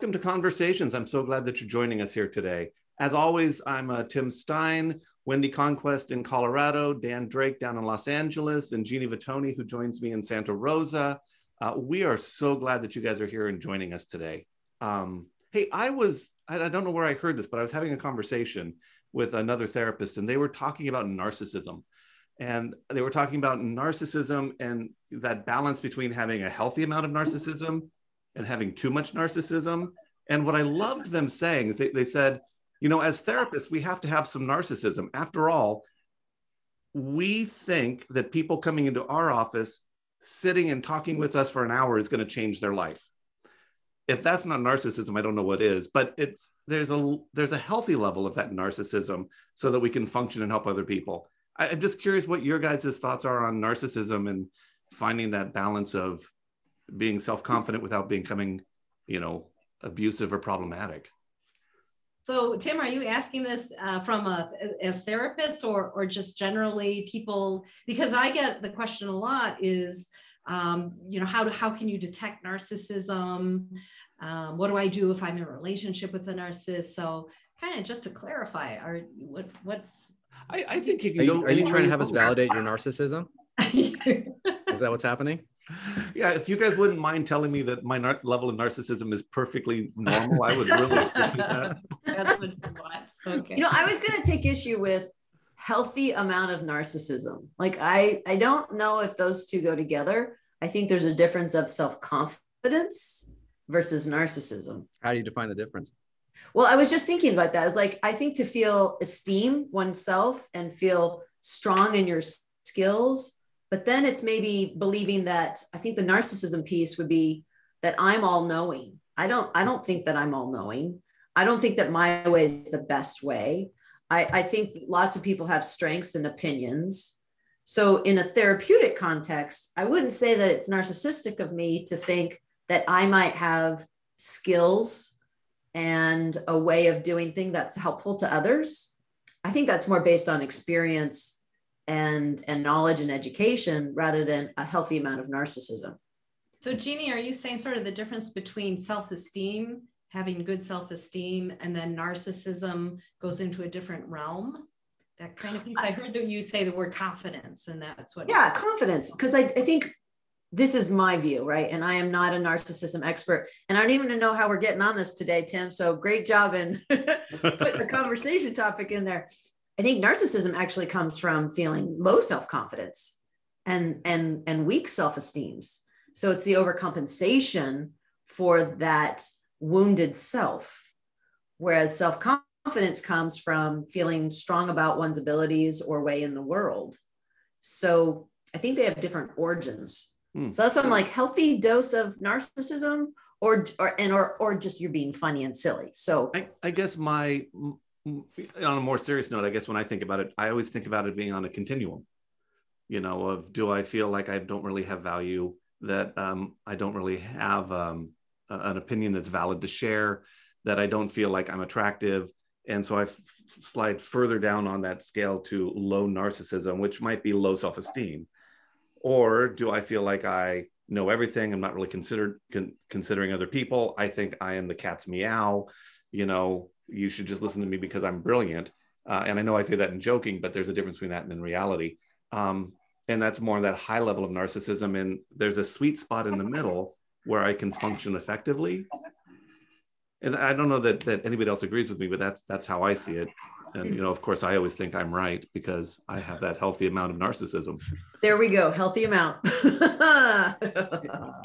welcome to Conversations. I'm so glad that you're joining us here today. As always, I'm uh, Tim Stein, Wendy Conquest in Colorado, Dan Drake down in Los Angeles, and Jeannie Vitoni, who joins me in Santa Rosa. Uh, we are so glad that you guys are here and joining us today. Um, hey, I was, I, I don't know where I heard this, but I was having a conversation with another therapist, and they were talking about narcissism. And they were talking about narcissism and that balance between having a healthy amount of narcissism and having too much narcissism. And what I loved them saying is they, they said, you know, as therapists, we have to have some narcissism. After all, we think that people coming into our office, sitting and talking with us for an hour is going to change their life. If that's not narcissism, I don't know what is. But it's there's a there's a healthy level of that narcissism so that we can function and help other people. I, I'm just curious what your guys' thoughts are on narcissism and finding that balance of being self-confident without becoming you know abusive or problematic. So tim are you asking this uh, from a as therapists or or just generally people? Because i get the question a lot is um, you know how do, how can you detect narcissism? Um, what do i do if i'm in a relationship with a narcissist? So kind of just to clarify are what what's I, I think if you are you, are you trying to have us validate your narcissism? Is that what's happening yeah, if you guys wouldn't mind telling me that my nar- level of narcissism is perfectly normal, I would really appreciate that. That's what you want. Okay. You know, I was going to take issue with healthy amount of narcissism. Like I, I don't know if those two go together. I think there's a difference of self confidence versus narcissism. How do you define the difference? Well, I was just thinking about that. It's like I think to feel esteem oneself and feel strong in your skills but then it's maybe believing that I think the narcissism piece would be that I'm all knowing. I don't I don't think that I'm all knowing. I don't think that my way is the best way. I, I think lots of people have strengths and opinions. So in a therapeutic context, I wouldn't say that it's narcissistic of me to think that I might have skills and a way of doing things that's helpful to others. I think that's more based on experience and and knowledge and education rather than a healthy amount of narcissism. So jeannie are you saying sort of the difference between self-esteem having good self-esteem and then narcissism goes into a different realm? That kind of piece. I heard that you say the word confidence and that's what yeah confidence because I, I think this is my view right? And i am not a narcissism expert and i don't even know how we're getting on this today tim. So great job in putting a conversation topic in there I think narcissism actually comes from feeling low self-confidence and and and weak self-esteems. So it's the overcompensation for that wounded self. Whereas self-confidence comes from feeling strong about one's abilities or way in the world. So I think they have different origins. Hmm. So that's why I'm like healthy dose of narcissism or or and or or just you're being funny and silly. So I, I guess my on a more serious note, I guess when I think about it, I always think about it being on a continuum. You know, of do I feel like I don't really have value, that um, I don't really have um, an opinion that's valid to share, that I don't feel like I'm attractive, and so I f- slide further down on that scale to low narcissism, which might be low self-esteem, or do I feel like I know everything? I'm not really considered con- considering other people. I think I am the cat's meow. You know, you should just listen to me because I'm brilliant. Uh, and I know I say that in joking, but there's a difference between that and in reality. Um, and that's more that high level of narcissism. And there's a sweet spot in the middle where I can function effectively. And I don't know that, that anybody else agrees with me, but that's that's how I see it. And you know, of course, I always think I'm right because I have that healthy amount of narcissism. There we go, healthy amount.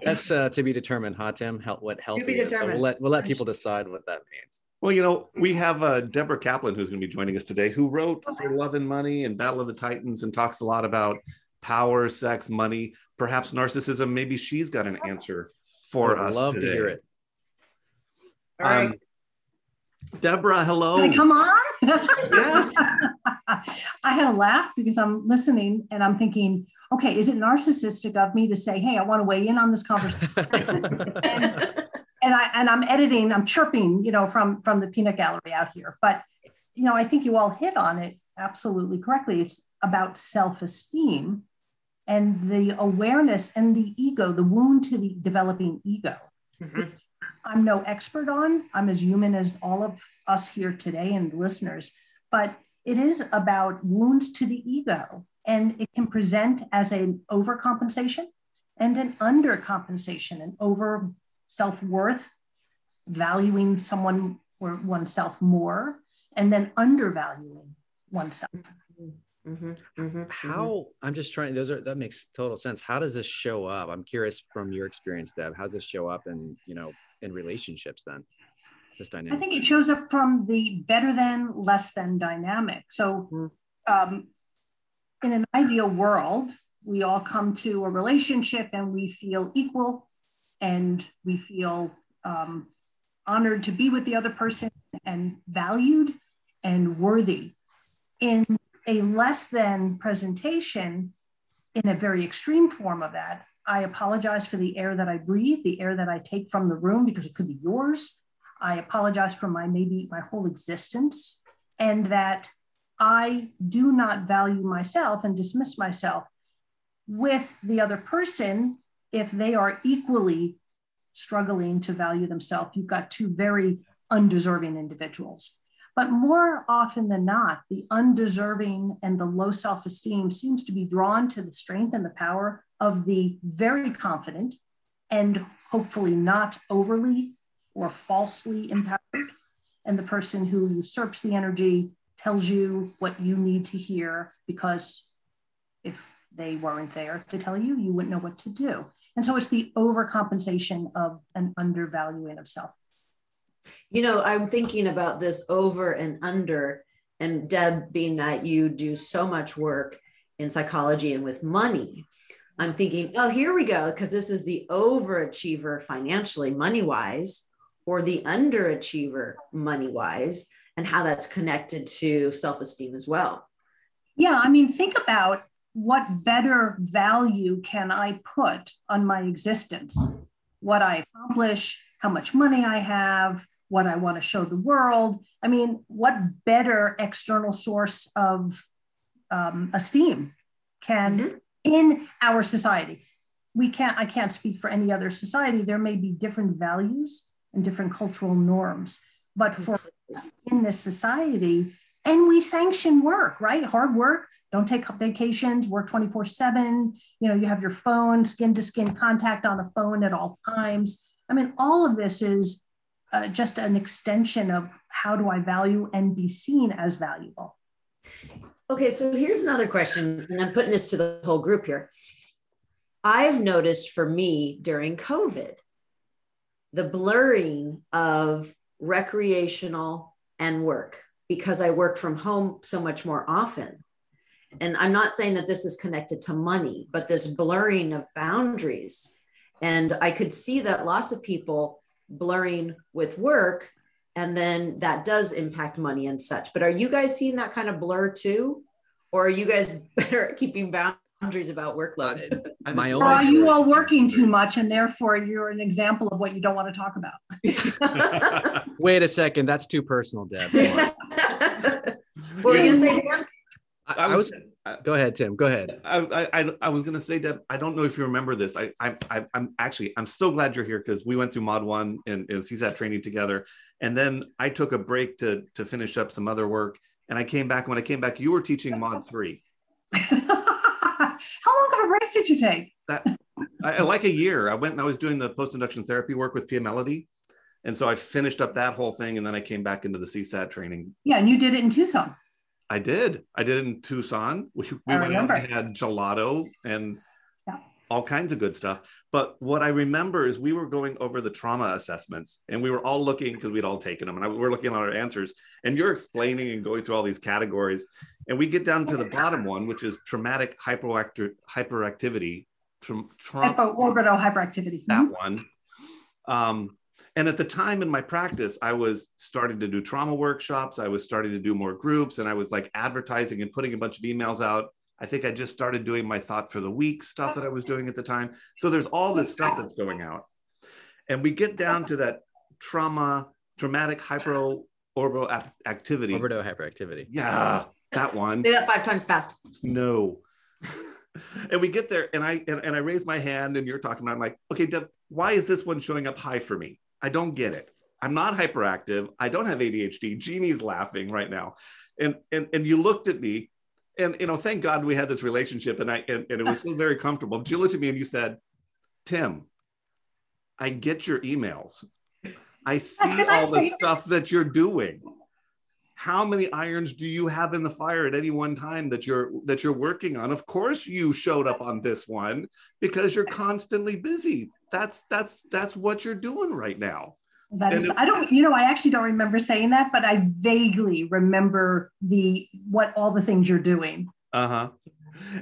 that's uh, to be determined, huh, Tim? How, what healthy is? So we'll let we'll let people decide what that means. Well, you know, we have uh, Deborah Kaplan who's going to be joining us today, who wrote For Love and Money and Battle of the Titans and talks a lot about power, sex, money, perhaps narcissism. Maybe she's got an answer for I'd us. Love today. to hear it. All right. Um, Deborah, hello. Can I come on? yes. I had a laugh because I'm listening and I'm thinking, okay, is it narcissistic of me to say, hey, I want to weigh in on this conversation? and, and I and I'm editing, I'm chirping, you know, from from the peanut gallery out here. But you know, I think you all hit on it absolutely correctly. It's about self-esteem and the awareness and the ego, the wound to the developing ego. Mm-hmm. I'm no expert on. I'm as human as all of us here today and listeners, but it is about wounds to the ego. And it can present as an overcompensation and an undercompensation, an over self worth, valuing someone or oneself more, and then undervaluing oneself. Mm-hmm, mm-hmm, mm-hmm. How I'm just trying. Those are that makes total sense. How does this show up? I'm curious from your experience, Deb. How does this show up in you know in relationships then? This dynamic. I think it shows up from the better than, less than dynamic. So, mm-hmm. um, in an ideal world, we all come to a relationship and we feel equal, and we feel um, honored to be with the other person and valued and worthy. In a less than presentation, in a very extreme form of that, I apologize for the air that I breathe, the air that I take from the room because it could be yours. I apologize for my maybe my whole existence, and that I do not value myself and dismiss myself with the other person if they are equally struggling to value themselves. You've got two very undeserving individuals. But more often than not, the undeserving and the low self esteem seems to be drawn to the strength and the power of the very confident and hopefully not overly or falsely empowered. And the person who usurps the energy tells you what you need to hear because if they weren't there to tell you, you wouldn't know what to do. And so it's the overcompensation of an undervaluing of self. You know, I'm thinking about this over and under, and Deb, being that you do so much work in psychology and with money, I'm thinking, oh, here we go, because this is the overachiever financially, money wise, or the underachiever money wise, and how that's connected to self esteem as well. Yeah, I mean, think about what better value can I put on my existence? What I accomplish, how much money I have, what I want to show the world. I mean, what better external source of um, esteem can mm-hmm. in our society? We can't, I can't speak for any other society. There may be different values and different cultural norms, but for us in this society, and we sanction work, right? Hard work, don't take vacations, work 24 seven. You know, you have your phone, skin to skin contact on the phone at all times. I mean, all of this is uh, just an extension of how do I value and be seen as valuable. Okay, so here's another question, and I'm putting this to the whole group here. I've noticed for me during COVID, the blurring of recreational and work because I work from home so much more often. And I'm not saying that this is connected to money, but this blurring of boundaries. And I could see that lots of people blurring with work and then that does impact money and such but are you guys seeing that kind of blur too or are you guys better at keeping boundaries about workload my own or are you all working too much and therefore you're an example of what you don't want to talk about wait a second that's too personal deb what were you going to saying I, I was go ahead, Tim. Go ahead. I, I, I was going to say, Deb, I don't know if you remember this. I, I, I'm actually, I'm so glad you're here because we went through Mod One and, and CSAT training together, and then I took a break to to finish up some other work, and I came back. When I came back, you were teaching Mod Three. How long of a break did you take? That, I, like a year. I went and I was doing the post induction therapy work with Pia Mellody. And so I finished up that whole thing, and then I came back into the CSAT training. Yeah, and you did it in Tucson. I did. I did it in Tucson. We, we I went out and had gelato and. All kinds of good stuff. But what I remember is we were going over the trauma assessments and we were all looking because we'd all taken them and I, we were looking at our answers. And you're explaining and going through all these categories. And we get down to the bottom one, which is traumatic hyperactivity. hyperactivity. Tra- tra- Hyperorbital hyperactivity. That mm-hmm. one. Um, and at the time in my practice, I was starting to do trauma workshops. I was starting to do more groups and I was like advertising and putting a bunch of emails out. I think I just started doing my thought for the week stuff that I was doing at the time. So there's all this stuff that's going out. And we get down to that trauma, traumatic hyperorbital activity. Orbital hyperactivity. Yeah, that one. Say that five times fast. No. and we get there and I and, and I raise my hand and you're talking about I'm like, okay, Deb, why is this one showing up high for me? I don't get it. I'm not hyperactive. I don't have ADHD. Jeannie's laughing right now. And and and you looked at me and you know, thank God we had this relationship and I and, and it was so very comfortable. But you looked at me and you said, Tim, I get your emails. I see all the stuff that you're doing. How many irons do you have in the fire at any one time that you're that you're working on? Of course you showed up on this one because you're constantly busy. That's that's that's what you're doing right now. That is, I don't, you know, I actually don't remember saying that, but I vaguely remember the what all the things you're doing. Uh huh.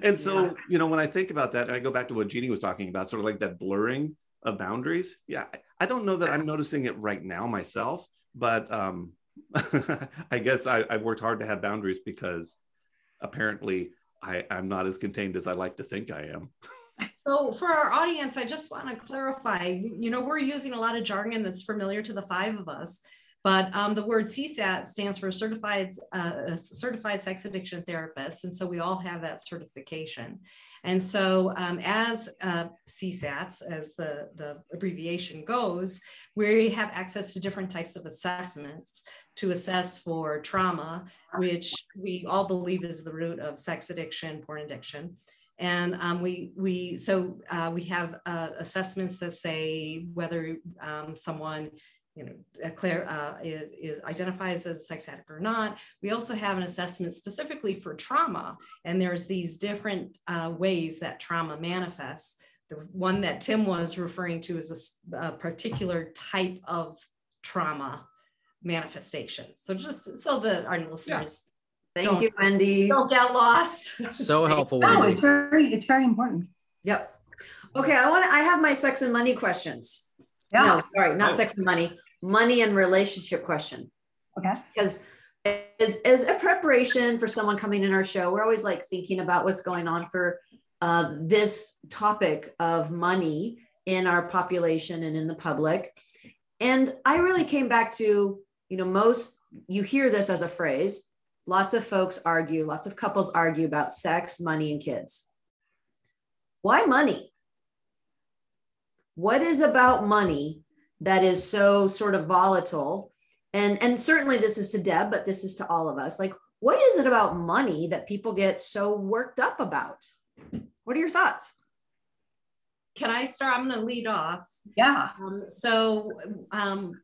And so, yeah. you know, when I think about that, I go back to what Jeannie was talking about, sort of like that blurring of boundaries. Yeah, I don't know that I'm noticing it right now myself, but um, I guess I, I've worked hard to have boundaries because apparently I, I'm not as contained as I like to think I am. So for our audience, I just want to clarify, you know, we're using a lot of jargon that's familiar to the five of us, but um, the word CSAT stands for Certified, uh, Certified Sex Addiction Therapist. And so we all have that certification. And so um, as uh, CSATs, as the, the abbreviation goes, we have access to different types of assessments to assess for trauma, which we all believe is the root of sex addiction, porn addiction. And um, we, we, so uh, we have uh, assessments that say whether um, someone you know, Claire uh, is, is, identifies as a sex addict or not. We also have an assessment specifically for trauma, and there's these different uh, ways that trauma manifests. The one that Tim was referring to is a, a particular type of trauma manifestation. So just so that our listeners Thank you, Wendy. Don't get lost. So helpful. No, Wendy. it's very, it's very important. Yep. Okay, I want to, I have my sex and money questions. Yeah. No, sorry, not oh. sex and money, money and relationship question. Okay. Because as, as a preparation for someone coming in our show, we're always like thinking about what's going on for uh, this topic of money in our population and in the public. And I really came back to, you know, most you hear this as a phrase, lots of folks argue, lots of couples argue about sex, money, and kids. Why money? What is about money that is so sort of volatile? And, and certainly this is to Deb, but this is to all of us. Like, what is it about money that people get so worked up about? What are your thoughts? Can I start? I'm going to lead off. Yeah. Um, so, um,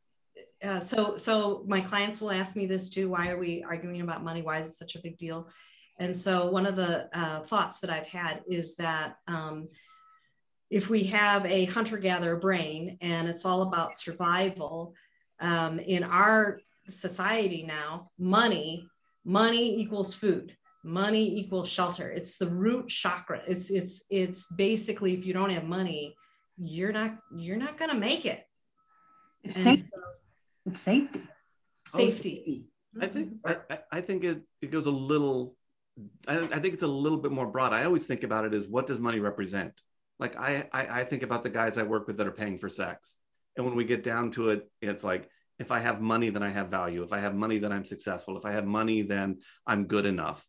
uh, so so my clients will ask me this too why are we arguing about money? Why is it such a big deal? And so one of the uh, thoughts that i've had is that um, if we have a hunter-gatherer brain and it's all about survival um, in our society now money money equals food money equals shelter. It's the root chakra. It's it's it's basically if you don't have money you're not you're not going to make it it's oh, safety. Safety. I think mm-hmm. I, I think it, it goes a little I, I think it's a little bit more broad. I always think about it as what does money represent? Like I, I I think about the guys I work with that are paying for sex. And when we get down to it, it's like if I have money, then I have value. If I have money, then I'm successful. If I have money, then I'm good enough.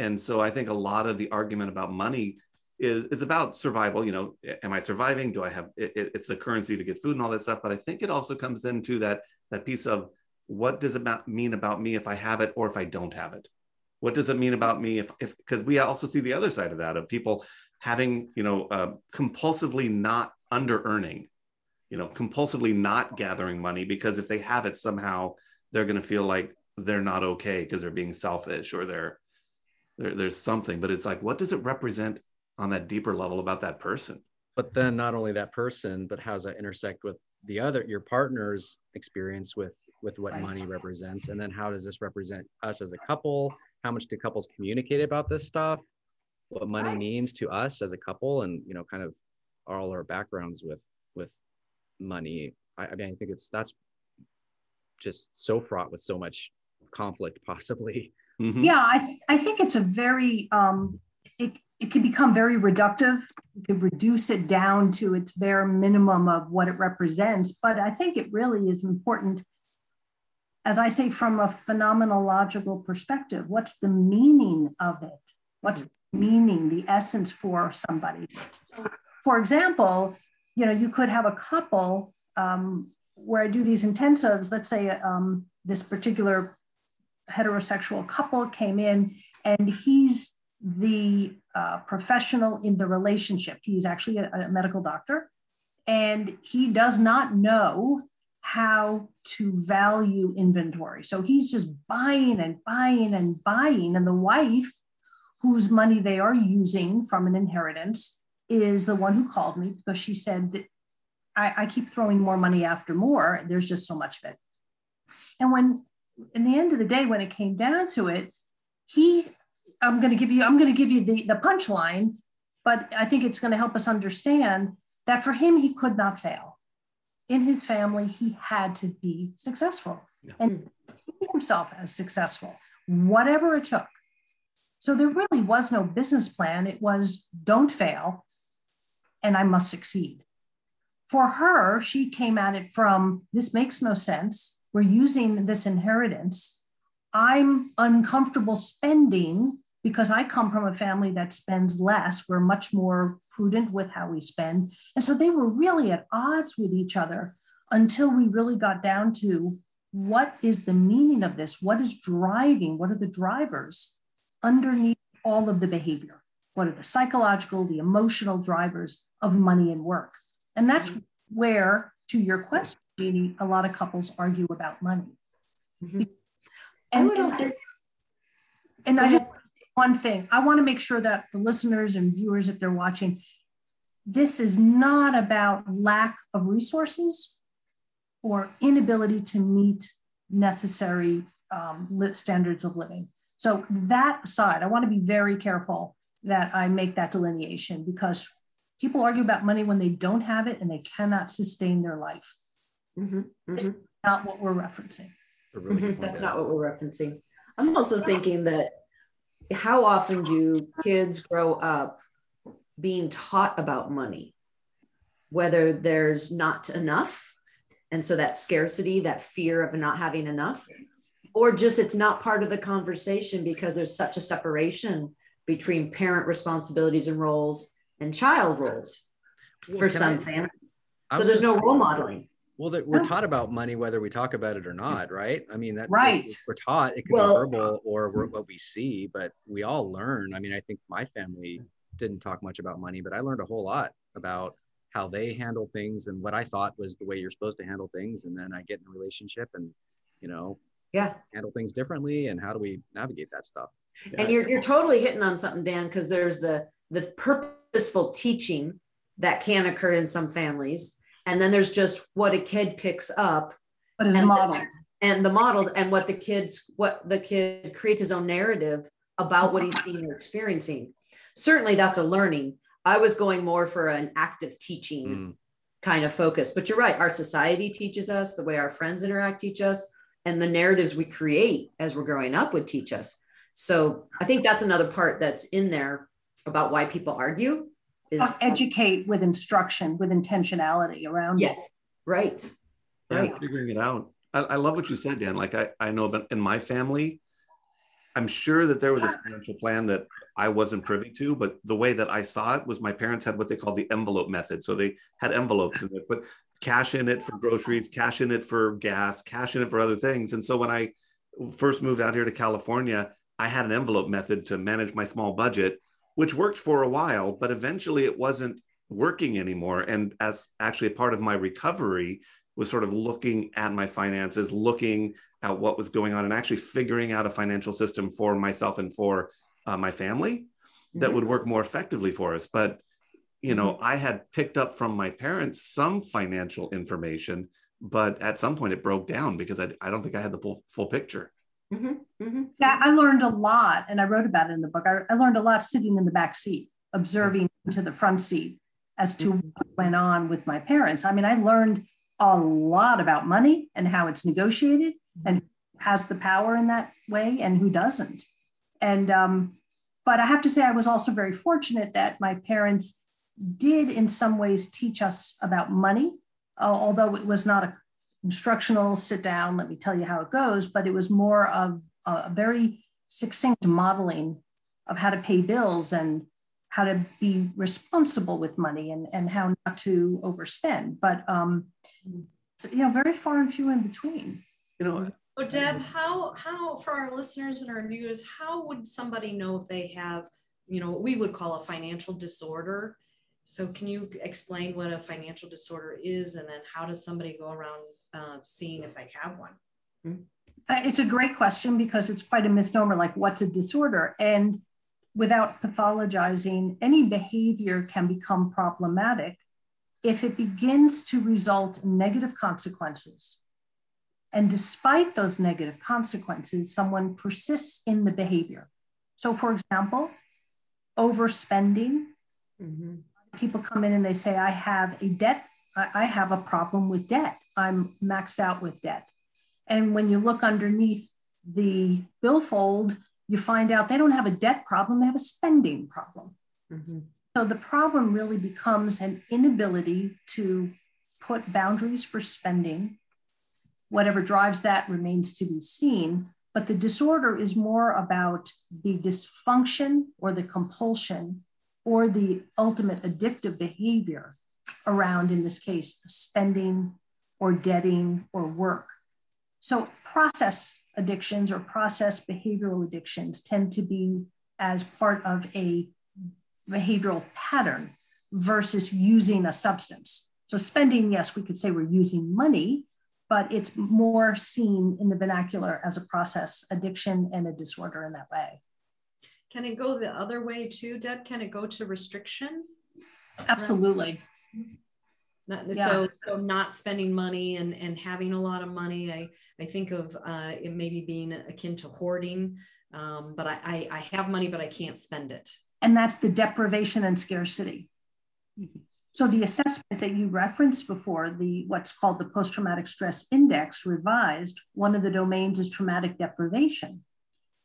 And so I think a lot of the argument about money is is about survival. You know, am I surviving? Do I have it, it's the currency to get food and all that stuff. But I think it also comes into that that piece of what does it mean about me if I have it or if I don't have it? What does it mean about me if, if because we also see the other side of that of people having, you know, uh, compulsively not under earning, you know, compulsively not gathering money because if they have it somehow, they're going to feel like they're not okay because they're being selfish or they're, they're, there's something. But it's like, what does it represent on that deeper level about that person? But then not only that person, but how does that intersect with the other your partner's experience with with what money represents and then how does this represent us as a couple how much do couples communicate about this stuff what money right. means to us as a couple and you know kind of all our backgrounds with with money I, I mean i think it's that's just so fraught with so much conflict possibly mm-hmm. yeah i th- i think it's a very um it, can become very reductive. You could reduce it down to its bare minimum of what it represents. But I think it really is important, as I say, from a phenomenological perspective. What's the meaning of it? What's the meaning, the essence for somebody? So, for example, you know, you could have a couple um, where I do these intensives, let's say um, this particular heterosexual couple came in and he's the uh, professional in the relationship. He's actually a, a medical doctor and he does not know how to value inventory. So he's just buying and buying and buying. And the wife, whose money they are using from an inheritance, is the one who called me because she said that I, I keep throwing more money after more. There's just so much of it. And when, in the end of the day, when it came down to it, he, I'm going to give you, I'm going to give you the, the punchline, but I think it's going to help us understand that for him, he could not fail. In his family, he had to be successful yeah. and see himself as successful, whatever it took. So there really was no business plan. It was don't fail and I must succeed. For her, she came at it from this makes no sense. We're using this inheritance. I'm uncomfortable spending because I come from a family that spends less. We're much more prudent with how we spend. And so they were really at odds with each other until we really got down to what is the meaning of this? What is driving? What are the drivers underneath all of the behavior? What are the psychological, the emotional drivers of money and work? And that's where, to your question, Jeannie, a lot of couples argue about money. Mm-hmm. And, and, also, and I one thing I want to make sure that the listeners and viewers, if they're watching, this is not about lack of resources or inability to meet necessary um, standards of living. So that aside, I want to be very careful that I make that delineation because people argue about money when they don't have it and they cannot sustain their life. Mm-hmm, mm-hmm. It's not what we're referencing. Really mm-hmm, that's not what we're referencing. I'm also thinking that how often do kids grow up being taught about money, whether there's not enough, and so that scarcity, that fear of not having enough, or just it's not part of the conversation because there's such a separation between parent responsibilities and roles and child roles well, for some I, families. So there's no role modeling. Well, that we're taught about money whether we talk about it or not, right? I mean, that right. We're taught it can well, be verbal or what we see, but we all learn. I mean, I think my family didn't talk much about money, but I learned a whole lot about how they handle things and what I thought was the way you're supposed to handle things. And then I get in a relationship and, you know, yeah, handle things differently. And how do we navigate that stuff? Yeah. And you're, you're totally hitting on something, Dan, because there's the, the purposeful teaching that can occur in some families and then there's just what a kid picks up what is and modeled. and the modeled and what the kids what the kid creates his own narrative about what he's seeing or experiencing. Certainly that's a learning. I was going more for an active teaching mm. kind of focus. But you're right our society teaches us the way our friends interact teach us and the narratives we create as we're growing up would teach us. So i think that's another part that's in there about why people argue is educate with instruction with intentionality around yes it. right. Right figuring it out. I, I, love what you said dan. Like i i know but in my family i'm sure that there was a financial plan that i wasn't privy to but the way that i saw it was my parents had what they called the envelope method. So they had envelopes and they put cash in it for groceries cash in it for gas cash in it for other things. And so when i first moved out here to california i had an envelope method to manage my small budget which worked for a while, but eventually it wasn't working anymore. And as actually a part of my recovery was sort of looking at my finances, looking at what was going on, and actually figuring out a financial system for myself and for uh, my family mm-hmm. that would work more effectively for us. But you know, mm-hmm. I had picked up from my parents some financial information, but at some point it broke down because I, I don't think I had the full, full picture. Mm-hmm, mm-hmm. Yeah, I learned a lot, and I wrote about it in the book. I, I learned a lot sitting in the back seat, observing to the front seat as to mm-hmm. what went on with my parents. I mean, I learned a lot about money and how it's negotiated and has the power in that way and who doesn't. And um, but I have to say, I was also very fortunate that my parents did, in some ways, teach us about money, uh, although it was not a instructional sit down, let me tell you how it goes, but it was more of a very succinct modeling of how to pay bills and how to be responsible with money and, and how not to overspend. But um, So, you know, very far and few in between. You know, So Deb, how, how, for our listeners and our viewers, how would somebody know if they have, you know, what we would call a financial disorder? So can you explain what a financial disorder is and then how does somebody go around uh, seeing if they have one? Uh, It's a great question because it's quite a misnomer like, what's a disorder? And without pathologizing, any behavior can become problematic if it begins to result in negative consequences. And despite those negative consequences, someone persists in the behavior. So, for example, overspending. People come in and they say, I have a debt, I I have a problem with debt. I'm maxed out with debt. And when you look underneath the billfold, you find out they don't have a debt problem, they have a spending problem. Mm-hmm. So the problem really becomes an inability to put boundaries for spending. Whatever drives that remains to be seen. But the disorder is more about the dysfunction or the compulsion or the ultimate addictive behavior around, in this case, spending or debting or work. So process addictions or process behavioral addictions tend to be as part of a behavioral pattern versus using a substance. So spending, yes, we could say we're using money, but it's more seen in the vernacular as a process addiction and a disorder in that way. Can it go the other way too, Deb? Can it go to restriction? Absolutely. Not, Yeah. so, so not spending money and, and having a lot of money. I, I think of uh, it maybe being akin to hoarding, um, but I, I, I have money, but I can't spend it. And that's the deprivation and scarcity. So the assessment that you referenced before, the what's called the post-traumatic stress index revised, one of the domains is traumatic deprivation.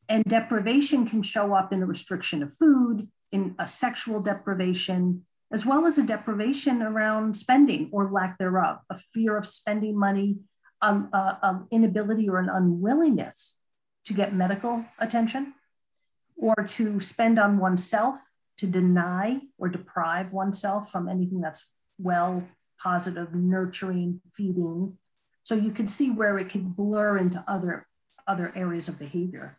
And deprivation can show up in a restriction of food, in a sexual deprivation, as well as a deprivation around spending or lack thereof, a fear of spending money, um, uh, um, inability or an unwillingness to get medical attention, or to spend on oneself, to deny or deprive oneself from anything that's well, positive, nurturing, feeding. So you can see where it can blur into other, other areas of behavior.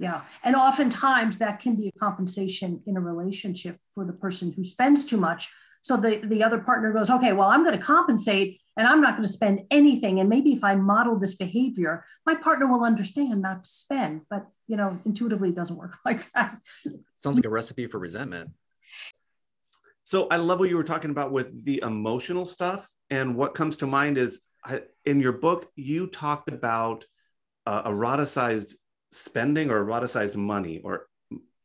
Yeah. And oftentimes that can be a compensation in a relationship for the person who spends too much. So the, the other partner goes, okay, well, I'm going to compensate and I'm not going to spend anything. And maybe if I model this behavior, my partner will understand not to spend. But, you know, intuitively it doesn't work like that. Sounds like a recipe for resentment. So I love what you were talking about with the emotional stuff. And what comes to mind is I, in your book, you talked about uh, eroticized spending or eroticized money, or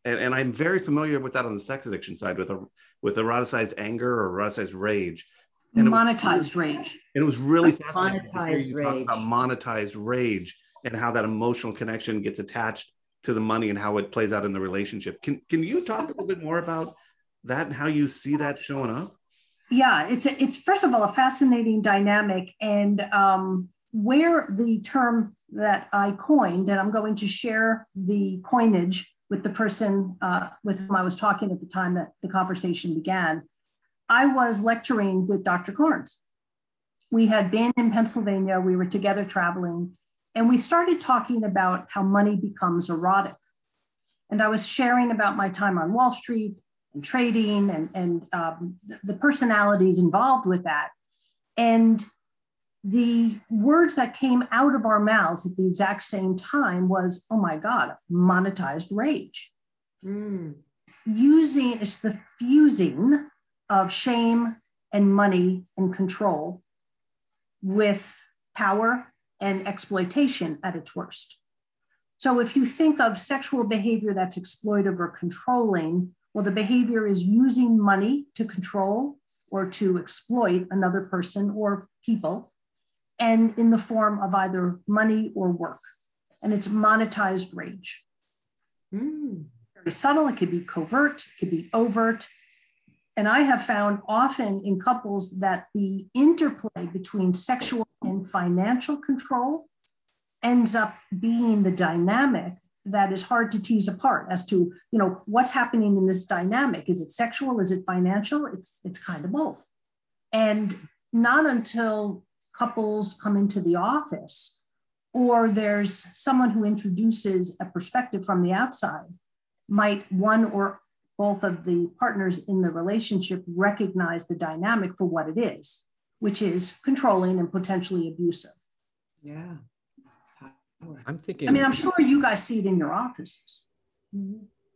and, and, I'm very familiar with that on the sex addiction side with a with eroticized anger or eroticized rage. And monetized was, rage. And it was really fascinating monetized to rage. about monetized rage and how that emotional connection gets attached to the money and how it plays out in the relationship. Can can you talk a little bit more about that and how you see that showing up? Yeah, it's a, it's first of all a fascinating dynamic, and um, where the term that I coined, and I'm going to share the coinage with the person uh, with whom I was talking at the time that the conversation began. I was lecturing with Dr. Carnes. We had been in Pennsylvania, we were together traveling, and we started talking about how money becomes erotic. And I was sharing about my time on Wall Street and trading and, and um, the personalities involved with that. And the words that came out of our mouths at the exact same time was, oh my God, monetized rage. Mm. Using, it's the fusing of shame and money and control with power and exploitation at its worst. So if you think of sexual behavior that's exploitive or controlling, well, the behavior is using money to control or to exploit another person or people, and in the form of either money or work. And it's monetized rage. Mm. Very subtle, it could be covert, it could be overt. And I have found often in couples that the interplay between sexual and financial control ends up being the dynamic that is hard to tease apart as to you know what's happening in this dynamic is it sexual is it financial it's it's kind of both and not until couples come into the office or there's someone who introduces a perspective from the outside might one or both of the partners in the relationship recognize the dynamic for what it is, which is controlling and potentially abusive. Yeah. I'm thinking. I mean, I'm sure you guys see it in your offices.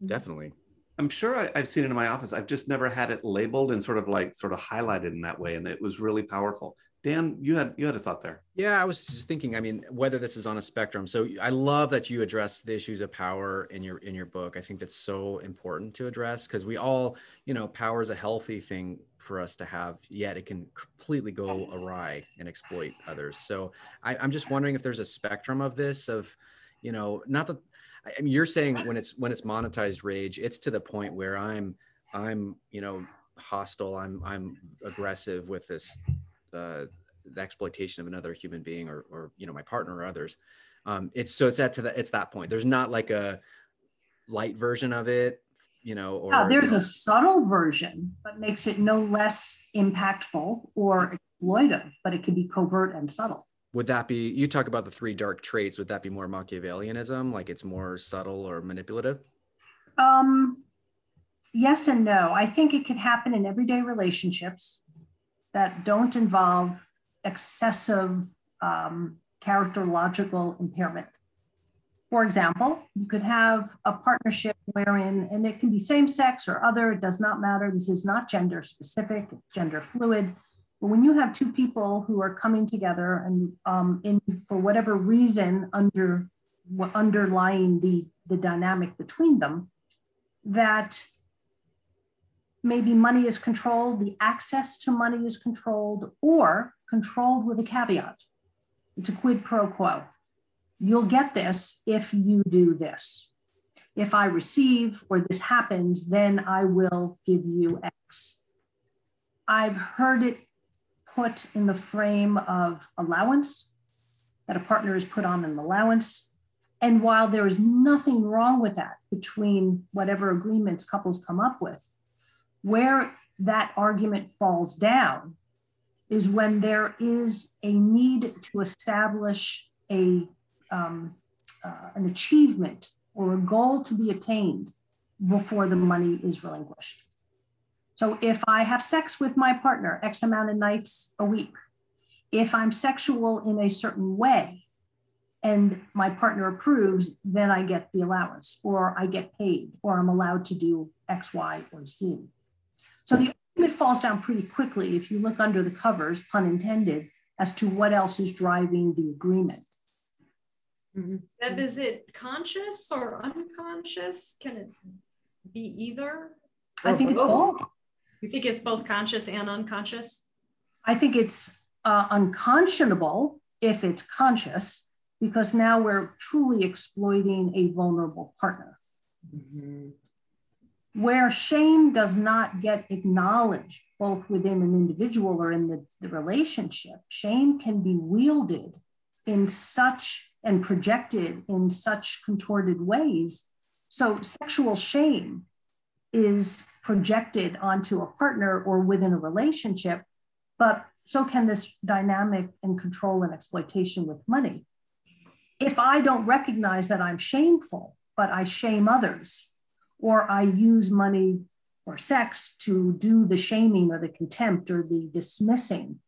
definitely. I'm sure I, have seen it in my office. I've just never had it labeled and sort of like sort of highlighted in that way, and it was really powerful. Dan, you had you had a thought there. Yeah, I was just thinking. I mean, whether this is on a spectrum. So I love that you address the issues of power in your in your book. I think that's so important to address because we all, you know, power is a healthy thing for us to have. Yet it can completely go awry and exploit others. So I, I'm just wondering if there's a spectrum of this. Of, you know, not that. I mean, you're saying when it's when it's monetized rage, it's to the point where I'm I'm you know hostile. I'm I'm aggressive with this uh, the exploitation of another human being or, or you know my partner or others. Um, it's so it's at to the, it's that point. There's not like a light version of it you know or yeah, there's you know, a subtle version but makes it no less impactful or exploitive but it can be covert and subtle would that be you talk about the three dark traits would that be more machiavellianism like it's more subtle or manipulative um yes and no i think it can happen in everyday relationships that don't involve excessive um, characterological impairment. For example, you could have a partnership wherein, and it can be same sex or other, it does not matter. This is not gender specific, gender fluid. But when you have two people who are coming together and um, in, for whatever reason, under underlying the, the dynamic between them, that maybe money is controlled, the access to money is controlled, or controlled with a caveat. It's a quid pro quo. You'll get this if you do this. If I receive or this happens, then I will give you X. I've heard it put in the frame of allowance, that a partner is put on an allowance. And while there is nothing wrong with that between whatever agreements couples come up with, where that argument falls down is when there is a need to establish a, um, uh, an achievement or a goal to be attained before the money is relinquished. So if I have sex with my partner X amount of nights a week, if I'm sexual in a certain way and my partner approves, then I get the allowance or I get paid or I'm allowed to do X, Y, or Z. So the argument falls down pretty quickly if you look under the covers, pun intended, as to what else is driving the agreement. Mm-hmm. Deb, is it conscious or unconscious? Can it be either? I think it's both. You think it's both conscious and unconscious? I think it's uh, unconscionable if it's conscious, because now we're truly exploiting a vulnerable partner. Mm-hmm where shame does not get acknowledged both within an individual or in the, the, relationship, shame can be wielded in such and projected in such contorted ways. So, sexual shame is projected onto a partner or within a relationship, but so can this dynamic and control and exploitation with money. If I don't recognize that I'm shameful, but I shame others, or I use money or sex to do the shaming or the contempt or the dismissing.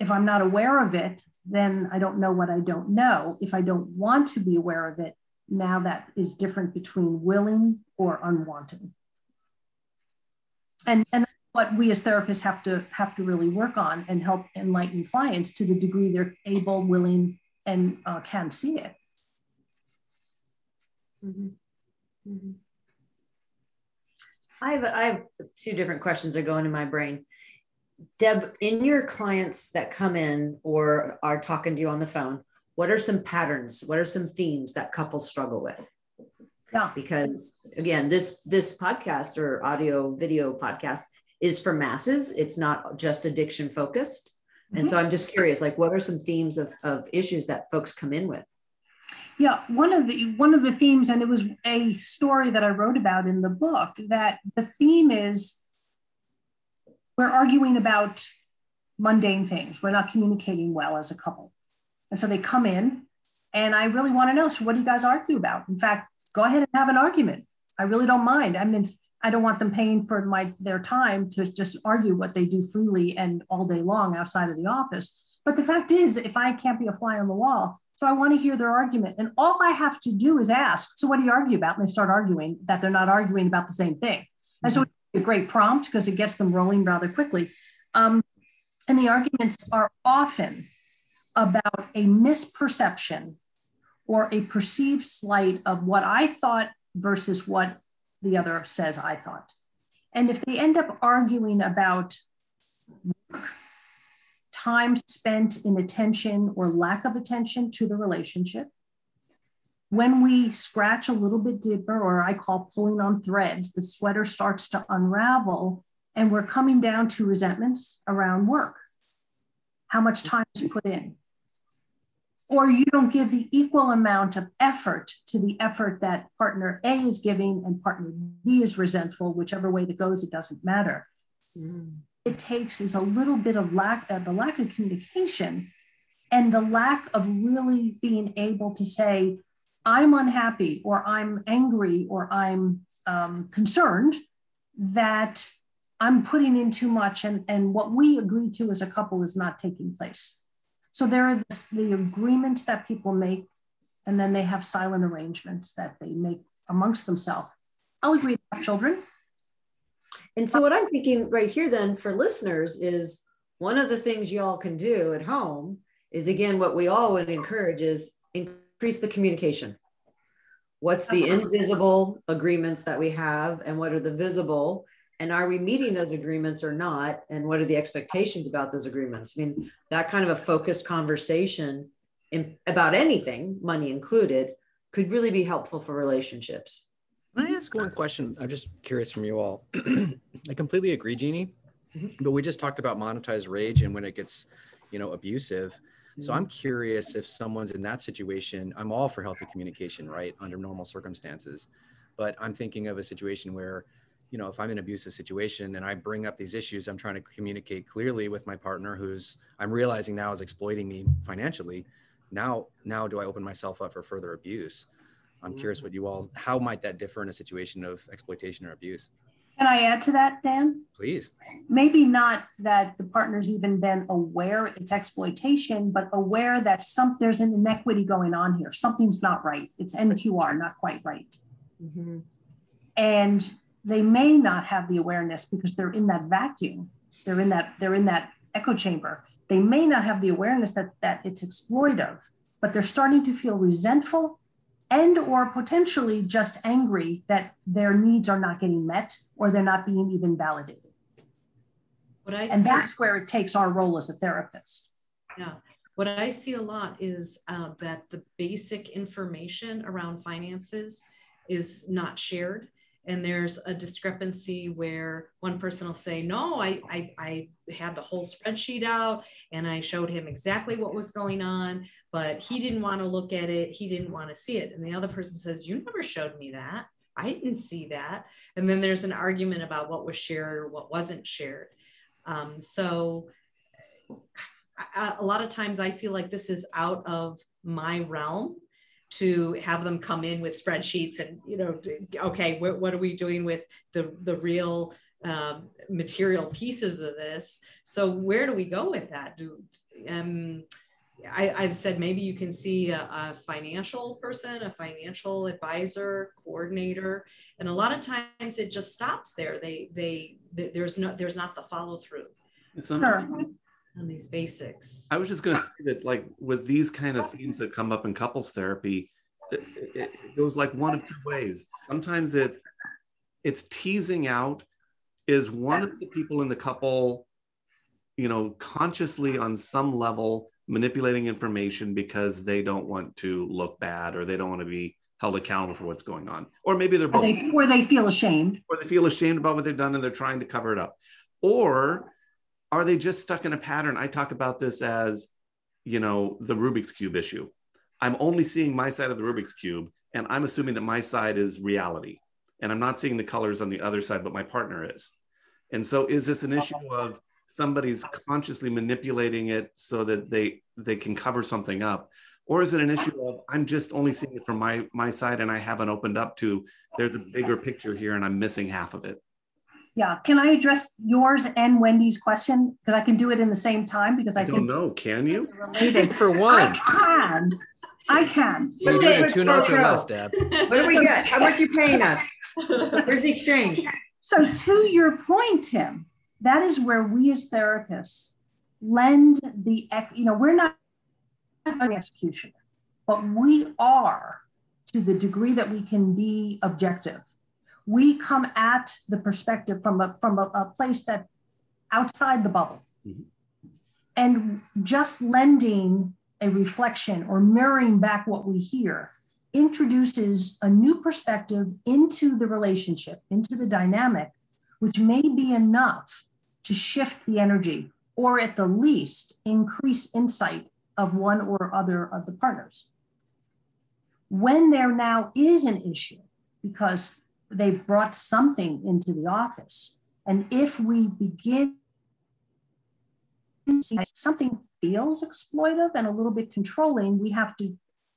If I'm not aware of it, then I don't know what I don't know. If I don't want to be aware of it, now that is different between willing or unwanted. And, and what we as therapists have to have to really work on and help enlighten clients to the degree they're able, willing, and uh, can see it. Mm-hmm. Mm-hmm. I have I have two different questions are going in my brain. Deb, in your clients that come in or are talking to you on the phone, what are some patterns? What are some themes that couples struggle with? Yeah. Because again, this this podcast or audio video podcast is for masses. It's not just addiction focused. And mm-hmm. so I'm just curious, like what are some themes of, of issues that folks come in with? Yeah, one of the one of the themes, and it was a story that I wrote about in the book, that the theme is we're arguing about mundane things. We're not communicating well as a couple. And so they come in and I really want to know, so what do you guys argue about? In fact, go ahead and have an argument. I really don't mind. I mean, I don't want them paying for my their time to just argue what they do freely and all day long outside of the office. But the fact is, if I can't be a fly on the wall, so I want to hear their argument. And all I have to do is ask, so what do you argue about? And they start arguing that they're not arguing about the same thing. And so it's a great prompt because it gets them rolling rather quickly. Um, and the arguments are often about a misperception or a perceived slight of what I thought versus what the other says I thought. And if they end up arguing about time spent in attention or lack of attention to the relationship, when we scratch a little bit deeper, or I call pulling on threads, the sweater starts to unravel and we're coming down to resentments around work. How much time is put in? Or you don't give the equal amount of effort to the effort that partner A is giving and partner B is resentful, whichever way it goes, it doesn't matter. Mm. It takes is a little bit of lack, uh, the lack of communication and the lack of really being able to say, I'm unhappy or I'm angry or I'm um, concerned that I'm putting in too much and, and what we agreed to as a couple is not taking place. So there are this, the agreements that people make, and then they have silent arrangements that they make amongst themselves. I'll agree have children. And so what I'm thinking right here then for listeners is one of the things y'all can do at home is again what we all would encourage is increase the communication. What's the invisible agreements that we have and what are the visible and are we meeting those agreements or not? And what are the expectations about those agreements? I mean that kind of a focused conversation in, about anything money included could really be helpful for relationships. Can i ask one question? I'm just curious from you all. I completely agree jeannie mm-hmm. but we just talked about monetized rage and when it gets you know abusive. So i'm mm-hmm. curious if someone's in that situation i'm all for healthy communication right under normal circumstances but i'm thinking of a situation where you know, if I'm in an abusive situation and I bring up these issues, I'm trying to communicate clearly with my partner who's I'm realizing now is exploiting me financially. Now, now do I open myself up for further abuse? I'm curious what you all, how might that differ in a situation of exploitation or abuse? Can I add to that, Dan? Please. Maybe not that the partner's even been aware it's exploitation, but aware that some there's an inequity going on here. Something's not right. It's NQR, not quite right. Mm-hmm. And they may not have the awareness because they're in that vacuum. They're in that they're in that echo chamber. They may not have the awareness that that it's exploitive but they're starting to feel resentful and or potentially just angry that their needs are not getting met or they're not being even validated. What I and see, that's where it takes our role as a therapist. Yeah. What i see a lot is uh, that the basic information around finances is not shared and there's a discrepancy where one person will say no I, I i had the whole spreadsheet out and i showed him exactly what was going on but he didn't want to look at it he didn't want to see it. And the other person says you never showed me that. I didn't see that. And then there's an argument about what was shared or what wasn't shared. Um, so a lot of times i feel like this is out of my realm to have them come in with spreadsheets and you know okay what, what are we doing with the the real um, material pieces of this so where do we go with that do um, I, have said maybe you can see a, a, financial person, a financial advisor, coordinator, and a lot of times it just stops there. They, they, they there's no, there's not the follow through. Sure. On these basics. I was just going to say that, like with these kind of themes that come up in couples therapy, it, it goes like one of two ways. Sometimes it's it's teasing out is one of the people in the couple, you know, consciously on some level manipulating information because they don't want to look bad or they don't want to be held accountable for what's going on. Or maybe they're both. Or they, or they feel ashamed. Or they feel ashamed about what they've done and they're trying to cover it up. Or are they just stuck in a pattern? I talk about this as, you know, the Rubik's Cube issue. I'm only seeing my side of the Rubik's Cube, and I'm assuming that my side is reality. And I'm not seeing the colors on the other side, but my partner is. And so, is this an issue uh-huh. of somebody's consciously manipulating it so that they they can cover something up or is it an issue of i'm just only seeing it from my my side and i haven't opened up to there's a bigger picture here and i'm missing half of it yeah can i address yours and wendy's question because i can do it in the same time because i, I don't know can you related for one i can i can you're doing two notes or less deb What do we get? How much you paying us? Where's the exchange? So, to your point, Tim, that is where we as therapists lend the, you know, we're not an executioner, but we are to the degree that we can be objective. We come at the perspective from a, from a, a place that outside the bubble. Mhm. And just lending a reflection or mirroring back what we hear introduces a new perspective into the relationship, into the dynamic, which may be enough to shift the energy or at the least increase insight of one or other of the partners. When there now is an issue because they've brought something into the office, and if we begin something feels exploitive and a little bit controlling, we have to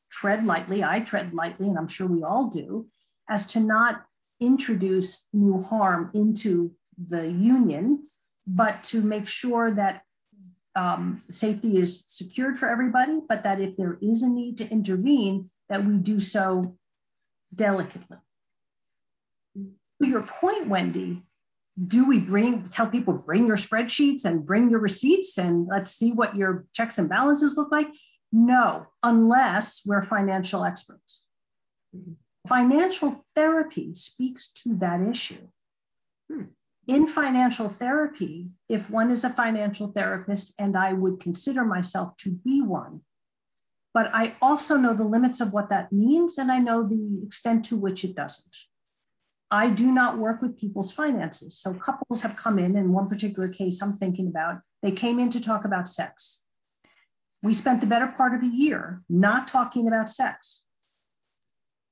tread lightly. I tread lightly, and I'm sure we all do, as to not introduce new harm into the union, but to make sure that um, safety is secured for everybody, but that if there is a need to intervene, that we do so delicately. To your point, Wendy, do we bring tell people bring your spreadsheets and bring your receipts and let's see what your checks and balances look like? No, unless we're financial experts. Mhm. Financial therapy speaks to that issue. Hmm. In financial therapy, if one is a financial therapist, and I would consider myself to be one, but I also know the limits of what that means, and I know the extent to which it doesn't. I do not work with people's finances. So couples have come in, in one particular case I'm thinking about, they came in to talk about sex. We spent the better part of a year not talking about sex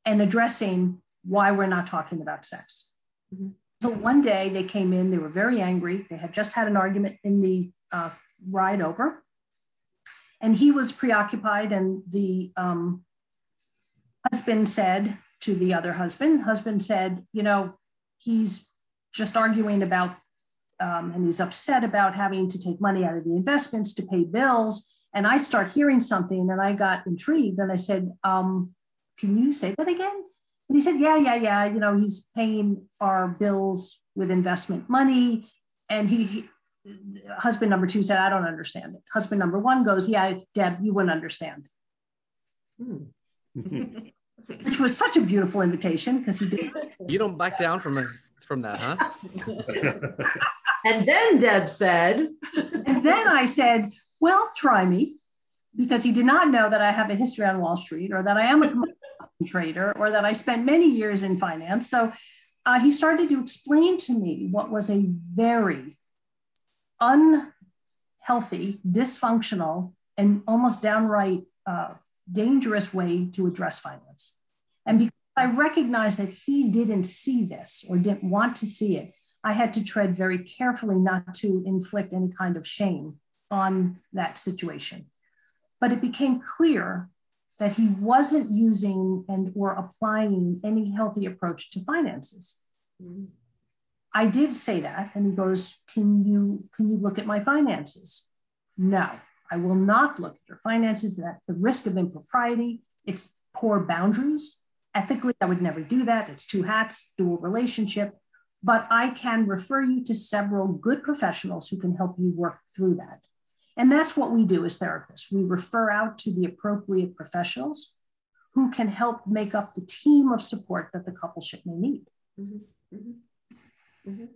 and addressing why we're not talking about sex. Mhm. So one day they came in, they were very angry. They had just had an argument in the uh, ride over. And he was preoccupied, and the um, husband said to the other husband, husband said, you know, he's just arguing about, um, and he's upset about having to take money out of the investments to pay bills. And I start hearing something and I got intrigued and I said, um, can you say that again? And he said, yeah, yeah, yeah. You know, he's paying our bills with investment money. And he, he husband number two said, I don't understand it. Husband number one goes, yeah, Deb, you wouldn't understand. Which was such a beautiful invitation because he did. You don't back down from from that, huh? And then Deb said, And then I said, well, try me, because he did not know that I have a history on Wall Street or that I am a trader or that I spent many years in finance. So uh, he started to explain to me what was a very unhealthy, dysfunctional, and almost downright uh, dangerous way to address finance. And because I recognized that he didn't see this or didn't want to see it, I had to tread very carefully not to inflict any kind of shame on that situation. But it became clear that he wasn't using and or applying any healthy approach to finances. I did say that, and he goes, "Can you can you look at my finances?" No, I will not look at your finances. At the risk of impropriety, it's poor boundaries. Ethically, I would never do that. It's two hats, dual relationship. But I can refer you to several good professionals who can help you work through that. And that's what we do as therapists. We refer out to the appropriate professionals who can help make up the team of support that the couple coupleship may need. Mm-hmm. Mm-hmm.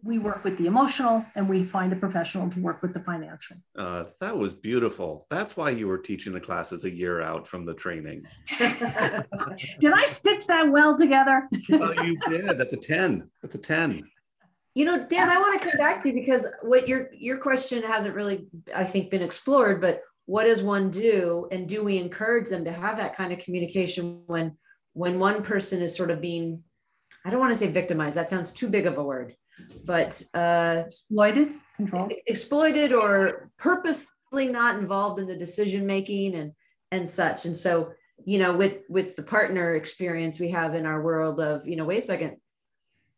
We work with the emotional and we find a professional to work with the financial. Uh, that was beautiful. That's why you were teaching the classes a year out from the training. Did I stitch that well together? oh, you did. That's a 10. That's a 10. you know, Dan, I want to come back to you because what your your question hasn't really, I think, been explored. But what does one do, and do we encourage them to have that kind of communication when when one person is sort of being, I don't want to say victimized. That sounds too big of a word. But uh, exploited, control, exploited, or purposely not involved in the decision making and and such. And so, you know, with with the partner experience we have in our world of, you know, wait a second,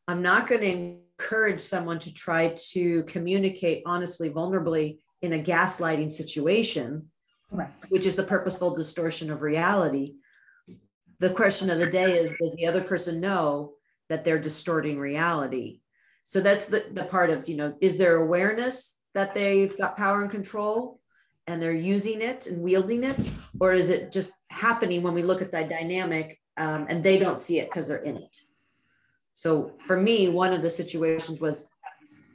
I'm not going to encourage someone to try to communicate honestly, vulnerably in a gaslighting situation, right. which is the purposeful distortion of reality. The question of the day is Does the other person know that they're distorting reality? So that's the, the part of, you know, is there awareness that they've got power and control and they're using it and wielding it? Or is it just happening when we look at that dynamic um, and they don't see it because they're in it? So for me, one of the situations was,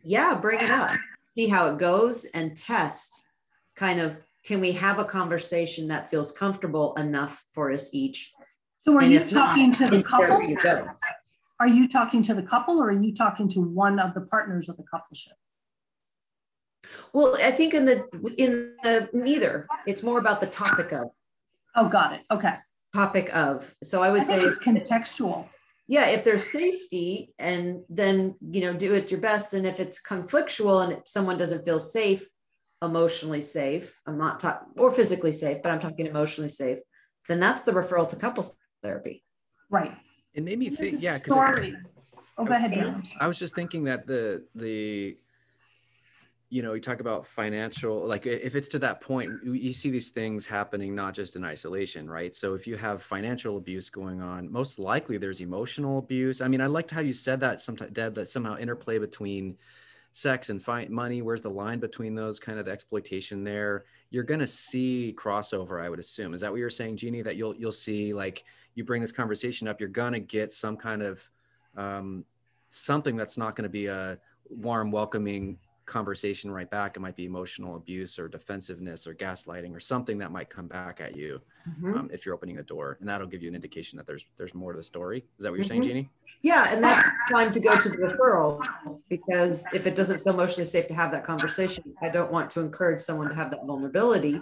yeah, bring it up, see how it goes, and test kind of can we have a conversation that feels comfortable enough for us each? So are and you talking not, to the couple? Are you talking to the couple or are you talking to one of the partners of the coupleship? Well, I think in the in the neither. It's more about the topic of. Oh, got it. Okay. Topic of. So I would I say it's contextual yeah if there's safety and then you know do it your best and if it's conflictual and someone doesn't feel safe emotionally safe i'm not talking or physically safe but i'm talking emotionally safe then that's the referral to couples therapy right it made me think yeah because oh go ahead I was just thinking that the the you know, you talk about financial, like if it's to that point, you see these things happening not just in isolation, right? So if you have financial abuse going on, most likely there's emotional abuse. I mean, I liked how you said that sometimes, Deb, that somehow interplay between sex and find money. Where's the line between those kind of exploitation there? You're going to see crossover, I would assume. Is that what you're saying, Jeannie? That you'll you'll see like you bring this conversation up, you're going to get some kind of um, something that's not going to be a warm, welcoming conversation right back. It might be emotional abuse or defensiveness or gaslighting or something that might come back at you mm-hmm. um, if you're opening a door, and that'll give you an indication that there's there's more to the story. Is that what you're mm-hmm. saying, Jeannie? Yeah, and that's time to go to the referral because if it doesn't feel emotionally safe to have that conversation, I don't want to encourage someone to have that vulnerability.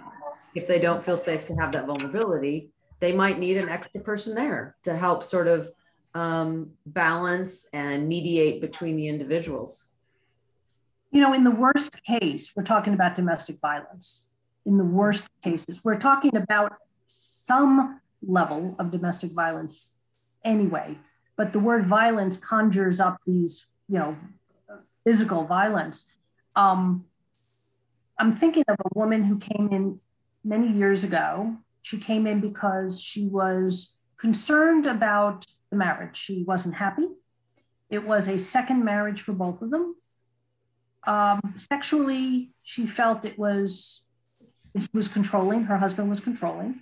If they don't feel safe to have that vulnerability, they might need an extra person there to help sort of um, balance and mediate between the individuals you know, in the worst case, we're talking about domestic violence. In the worst cases, we're talking about some level of domestic violence anyway. But the word violence conjures up these, you know, physical violence. Um, I'm thinking of a woman who came in many years ago. She came in because she was concerned about the marriage. She wasn't happy. It was a second marriage for both of them. Um, sexually, she felt it was he was controlling. Her husband was controlling.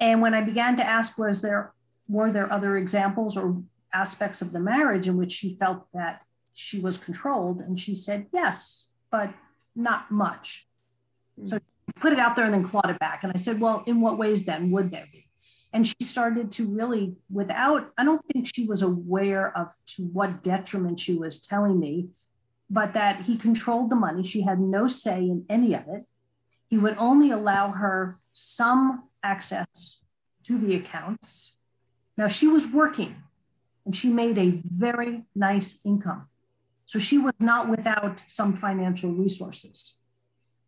And when I began to ask, was there were there other examples or aspects of the marriage in which she felt that she was controlled? And she said, yes, but not much. Mm. So put it out there and then clawed it back. And I said, well, in what ways then would there be? And she started to really, without, I don't think she was aware of to what detriment she was telling me but that he controlled the money. She had no say in any of it. He would only allow her some access to the accounts. Now, she was working and she made a very nice income. So she was not without some financial resources.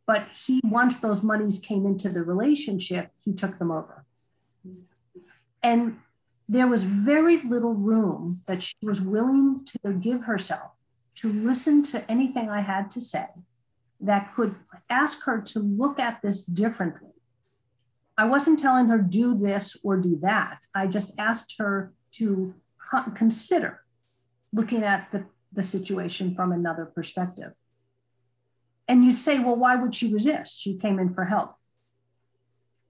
But he, once those monies came into the relationship, he took them over. And there was very little room that she was willing to give herself to listen to anything I had to say that could ask her to look at this differently. I wasn't telling her do this or do that. I just asked her to consider looking at the, the situation from another perspective. And you'd say, well, why would she resist? She came in for help.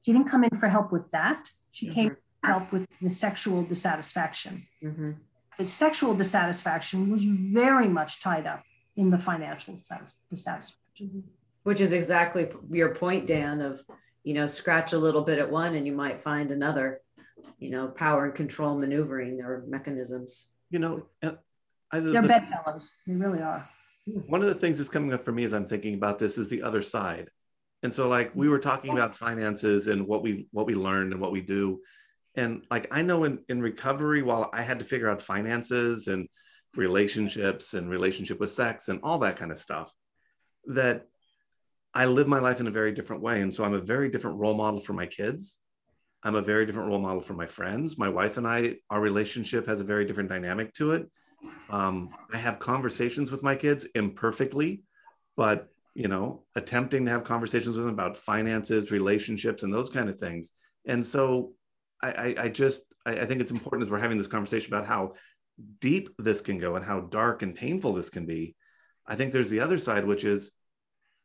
She didn't come in for help with that. She mm-hmm. came for help with the sexual dissatisfaction. Mm-hmm his sexual dissatisfaction was very much tied up in the financial dissatisfaction. Which is exactly your point, Dan, of, you know, scratch a little bit at one and you might find another, you know, power and control maneuvering or mechanisms. You know, uh, I, they're the, bedfellows. They really are. One of the things that's coming up for me as I'm thinking about this is the other side. And so like we were talking about finances and what we what we learned and what we do and like i know in, in recovery while i had to figure out finances and relationships and relationship with sex and all that kind of stuff that I live my life in a very different way. And so I'm a very different role model for my kids. I'm a very different role model for my friends. My wife and I, our relationship has a very different dynamic to it. Um, I have conversations with my kids imperfectly, but you know, attempting to have conversations with them about finances, relationships, and those kind of things. And so I, I, just I, I think it's important as we're having this conversation about how deep this can go and how dark and painful this can be. I think there's the other side, which is,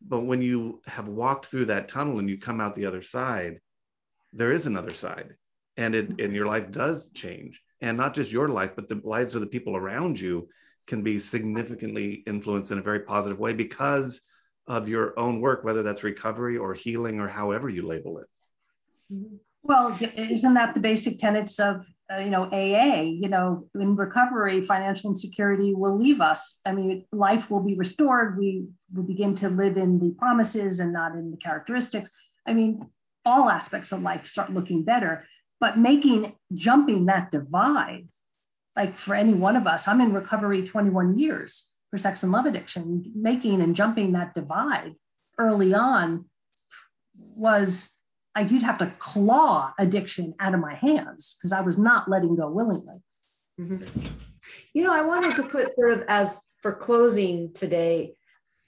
but when you have walked through that tunnel and you come out the other side, there is another side, and it and your life does change, and not just your life, but the lives of the people around you can be significantly influenced in a very positive way because of your own work, whether that's recovery or healing or however you label it. Mm-hmm. Well, isn't that the basic tenets of uh, you know AA? You know, in recovery, financial insecurity will leave us. I mean, life will be restored. We will begin to live in the promises and not in the characteristics. I mean, all aspects of life start looking better. But making jumping that divide, like for any one of us, I'm in recovery 21 years for sex and love addiction. Making and jumping that divide early on was I would have to claw addiction out of my hands because I was not letting go willingly. Mm-hmm. You know, I wanted to put sort of as for closing today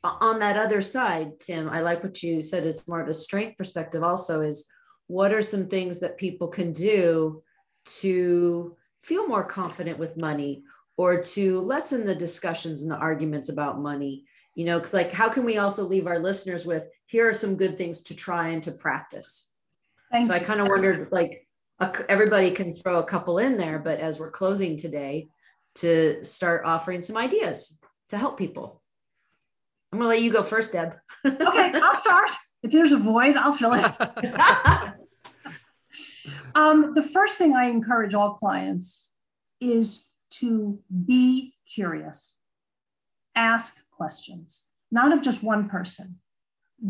on that other side, Tim, I like what you said. It's more of a strength perspective, also, is what are some things that people can do to feel more confident with money or to lessen the discussions and the arguments about money? You know, because like, how can we also leave our listeners with here are some good things to try and to practice? Thank so. I kind of wondered, like, a, everybody can throw a couple in there, but as we're closing today, to start offering some ideas to help people. I'm gonna let you go first, Deb. okay, I'll start. If there's a void, I'll fill it. um, the first thing I encourage all clients is to be curious, ask questions, not of just one person.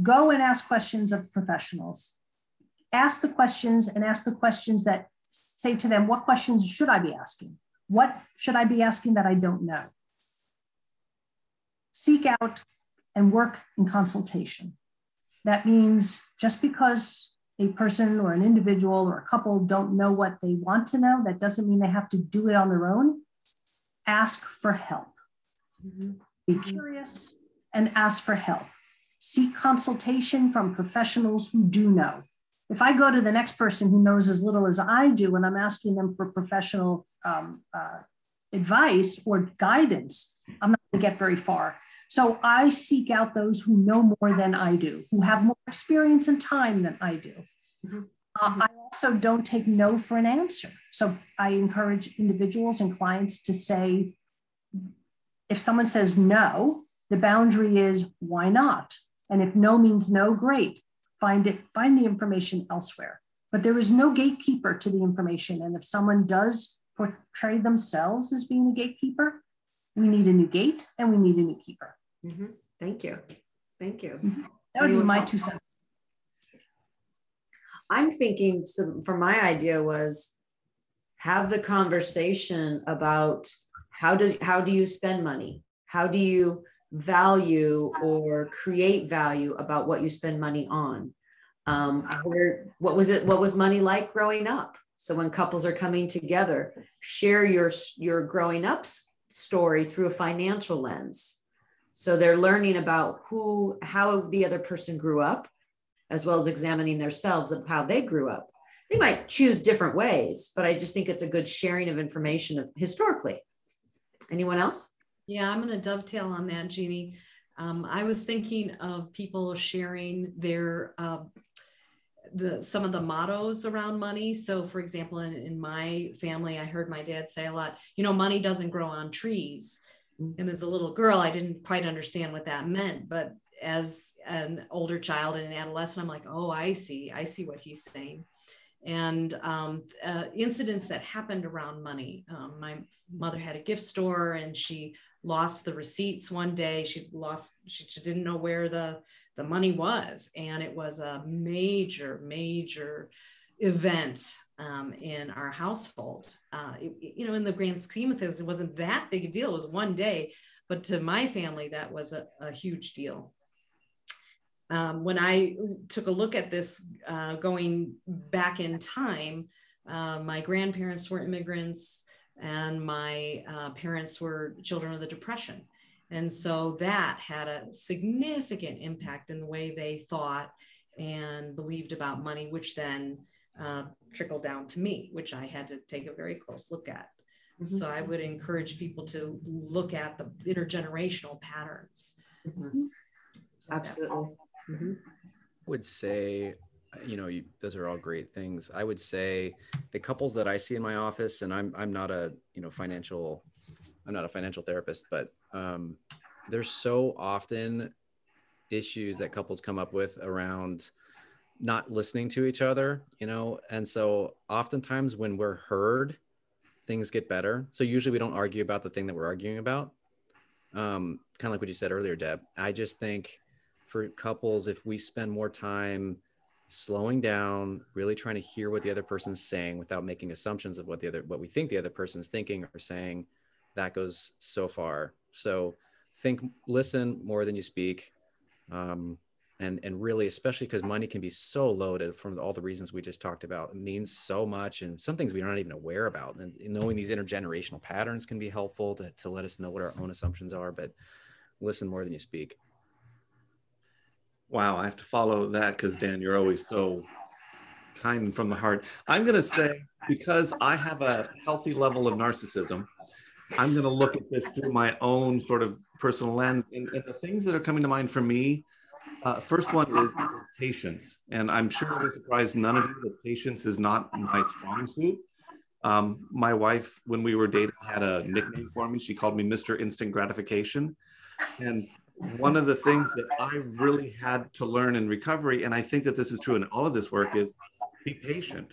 Go and ask questions of professionals ask the questions and ask the questions that say to them, what questions should I be asking? What should I be asking that I don't know? Seek out and work in consultation. That means just because a person or an individual or a couple don't know what they want to know, that doesn't mean they have to do it on their own. Ask for help. Mm-hmm. Be curious and ask for help. Seek consultation from professionals who do know. If I go to the next person who knows as little as I do and I'm asking them for professional um, uh, advice or guidance, I'm not going to get very far. So I seek out those who know more than I do, who have more experience and time than I do. Mm-hmm. Uh, I also don't take no for an answer. So I encourage individuals and clients to say, if someone says no, the boundary is why not? And if no means no, great find it, find the information elsewhere. But there is no gatekeeper to the information. And if someone does portray themselves as being a gatekeeper, we need a new gate and we need a new keeper. Mm-hmm. Thank you. Thank you. Mm-hmm. That would be my two cents. I'm thinking so for my idea was have the conversation about how do how do you spend money? How do you value or create value about what you spend money on. Um, where what was it? What was money like growing up? So when couples are coming together, share your your growing up story through a financial lens. So they're learning about who, how the other person grew up, as well as examining themselves of how they grew up. They might choose different ways, but I just think it's a good sharing of information of historically. Anyone else? Yeah, I'm going to dovetail on that, Jeannie. Um, I was thinking of people sharing their uh, the some of the mottos around money. So, for example, in, in my family, I heard my dad say a lot. You know, money doesn't grow on trees. Mm-hmm. And as a little girl, I didn't quite understand what that meant. But as an older child and an adolescent, I'm like, oh, I see. I see what he's saying and um, uh, incidents that happened around money. Um, my mother had a gift store and she lost the receipts one day. She lost, she, she didn't know where the, the money was. And it was a major, major event um, in our household. Uh, you know, in the grand scheme of things, it wasn't that big a deal. It was one day, but to my family, that was a, a huge deal. Um, when I took a look at this uh, going back in time, uh, my grandparents were immigrants and my uh, parents were children of the Depression. And so that had a significant impact in the way they thought and believed about money, which then uh, trickled down to me, which I had to take a very close look at. Mm-hmm. So I would encourage people to look at the intergenerational patterns. Mm-hmm. Absolutely. Mm-hmm. Would say, you know, you, those are all great things. I would say the couples that I see in my office, and I'm I'm not a you know financial, I'm not a financial therapist, but um, there's so often issues that couples come up with around not listening to each other, you know, and so oftentimes when we're heard, things get better. So usually we don't argue about the thing that we're arguing about. Um, kind of like what you said earlier, Deb. I just think for couples, if we spend more time slowing down, really trying to hear what the other person's saying without making assumptions of what the other what we think the other person's thinking or saying, that goes so far. So think, listen more than you speak. Um, and and really especially because money can be so loaded from all the reasons we just talked about it means so much and some things we're not even aware about and knowing these intergenerational patterns can be helpful to, to let us know what our own assumptions are but listen more than you speak wow i have to follow that because dan you're always so kind from the heart i'm going to say because i have a healthy level of narcissism i'm going to look at this through my own sort of personal lens and, and the things that are coming to mind for me uh, first one is patience, and I'm sure you're surprised none of you that patience is not my strong suit. Um, my wife, when we were dating, had a nickname for me. She called me Mr. Instant Gratification, and one of the things that I really had to learn in recovery, and I think that this is true in all of this work, is be patient.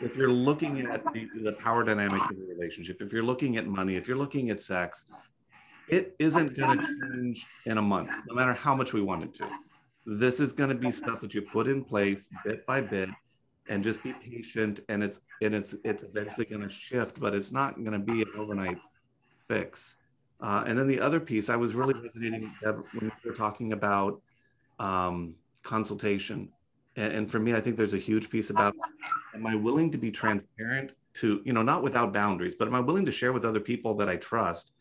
If you're looking at the, the power dynamics of the relationship, if you're looking at money, if you're looking at sex, it isn't going to change in a month, no matter how much we want it to this is going to be stuff that you put in place bit by bit and just be patient and it's and it's it's eventually going to shift but it's not going to be an overnight fix uh, and then the other piece i was really resonating when we were talking about um, consultation and, and for me i think there's a huge piece about am i willing to be transparent to you know not without boundaries but am i willing to share with other people that i trust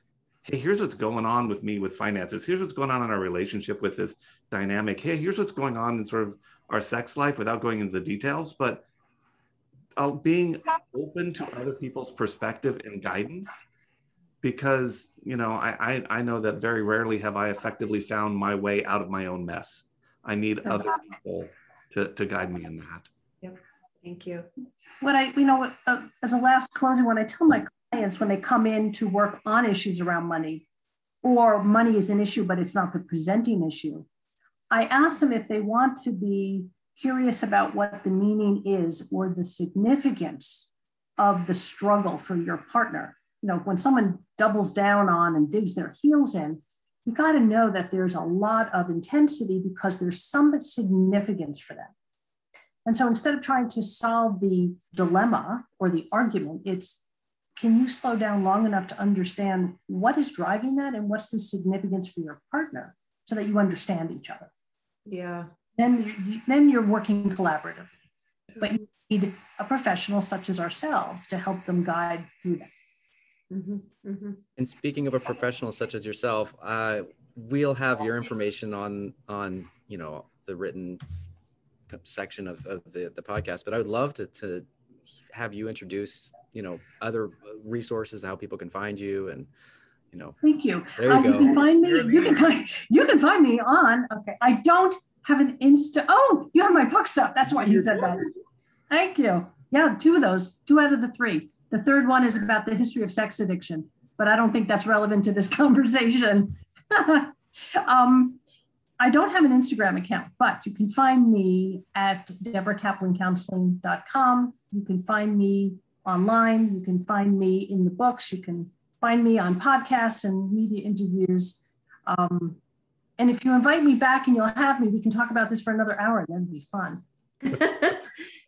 hey, here's what's going on with me with finances. Here's what's going on in our relationship with this dynamic. Hey, here's what's going on in sort of our sex life without going into the details, but uh, being open to other people's perspective and guidance. Because you know, I, I I know that very rarely have I effectively found my way out of my own mess. I need other people to, to guide me in that. Yep. Thank you. What I, you know, uh, as a last closing, when I tell my clients when they come in to work on issues around money, or money is an issue, but it's not the presenting issue, I ask them if they want to be curious about what the meaning is or the significance of the struggle for your partner. You know, when someone doubles down on and digs their heels in, you got to know that there's a lot of intensity because there's some significance for them. And so instead of trying to solve the dilemma or the argument, it's can you slow down long enough to understand what is driving that and what's the significance for your partner so that you understand each other? Yeah. Then you, then you're working collaboratively. But you need a professional such as ourselves to help them guide through that mm-hmm, mm-hmm. and speaking of a professional such as yourself uh, we'll have your information on on you know the written section of, of the, the podcast but i would love to, to have you introduce you know other resources how people can find you and you know. Thank you. There you, uh, you can find me you can find you can find me on okay i don't have an insta oh you have my book stuff that's why you said that. Thank you. Yeah two of those two out of the three the third one is about the history of sex addiction but i don't think that's relevant to this conversation um, I don't have an Instagram account, but you can find me at deborahkaplancounseling.com. You can find me online. You can find me in the books. You can find me on podcasts and media interviews. Um, and if you invite me back and you'll have me, we can talk about this for another hour. That'd be fun.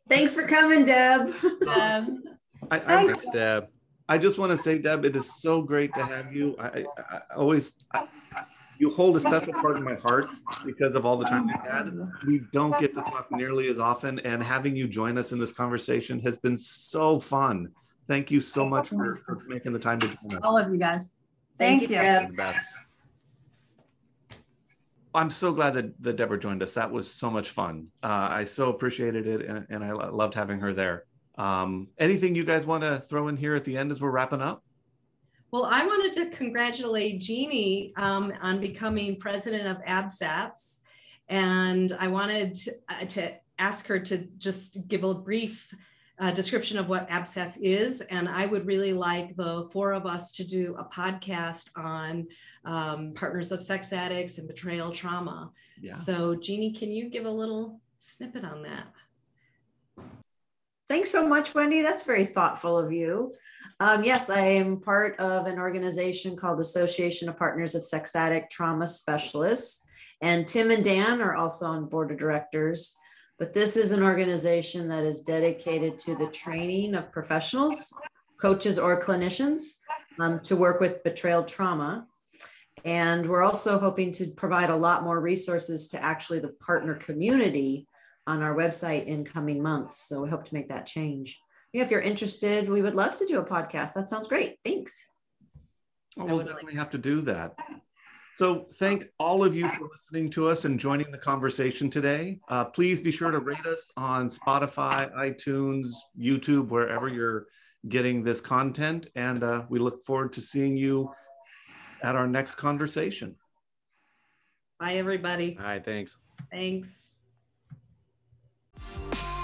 Thanks for coming, Deb. Um, I, I, Thanks. Thanks, Deb. I just want to say, Deb, it is so great to have you. I, I, I always, I, I- you hold a special part in my heart because of all the time we've had. We don't get to talk nearly as often, and having you join us in this conversation has been so fun. Thank you so much for, for making the time to join us. All of you guys. Thank Thank you, you. Deb. I'm so glad that, that Deborah joined us. That was so much fun. Uh, I so appreciated it, and, and I loved having her there. Um, anything you guys want to throw in here at the end as we're wrapping up? Well, I wanted to congratulate Jeannie um, on becoming president of APSATS. And I wanted to, uh, to ask her to just give a brief uh, description of what APSATS is. And I would really like the four of us to do a podcast on um, partners of sex addicts and betrayal trauma. Yeah. So, Jeannie, can you give a little snippet on that? Thanks so much, Wendy. That's very thoughtful of you. Um, yes, I am part of an organization called Association of Partners of Sex Addict Trauma Specialists. And Tim and Dan are also on board of directors. But this is an organization that is dedicated to the training of professionals, coaches, or clinicians um, to work with betrayal trauma. And we're also hoping to provide a lot more resources to actually the partner community on our website in coming months. So we hope to make that change. Yeah, if you're interested, we would love to do a podcast. That sounds great. Thanks. Oh, we'll would like- definitely have to do that. So thank all of you for listening to us and joining the conversation today. Uh, please be sure to rate us on Spotify, iTunes, YouTube, wherever you're getting this content. And uh, we look forward to seeing you at our next conversation. Bye, everybody. All right, thanks. Thanks you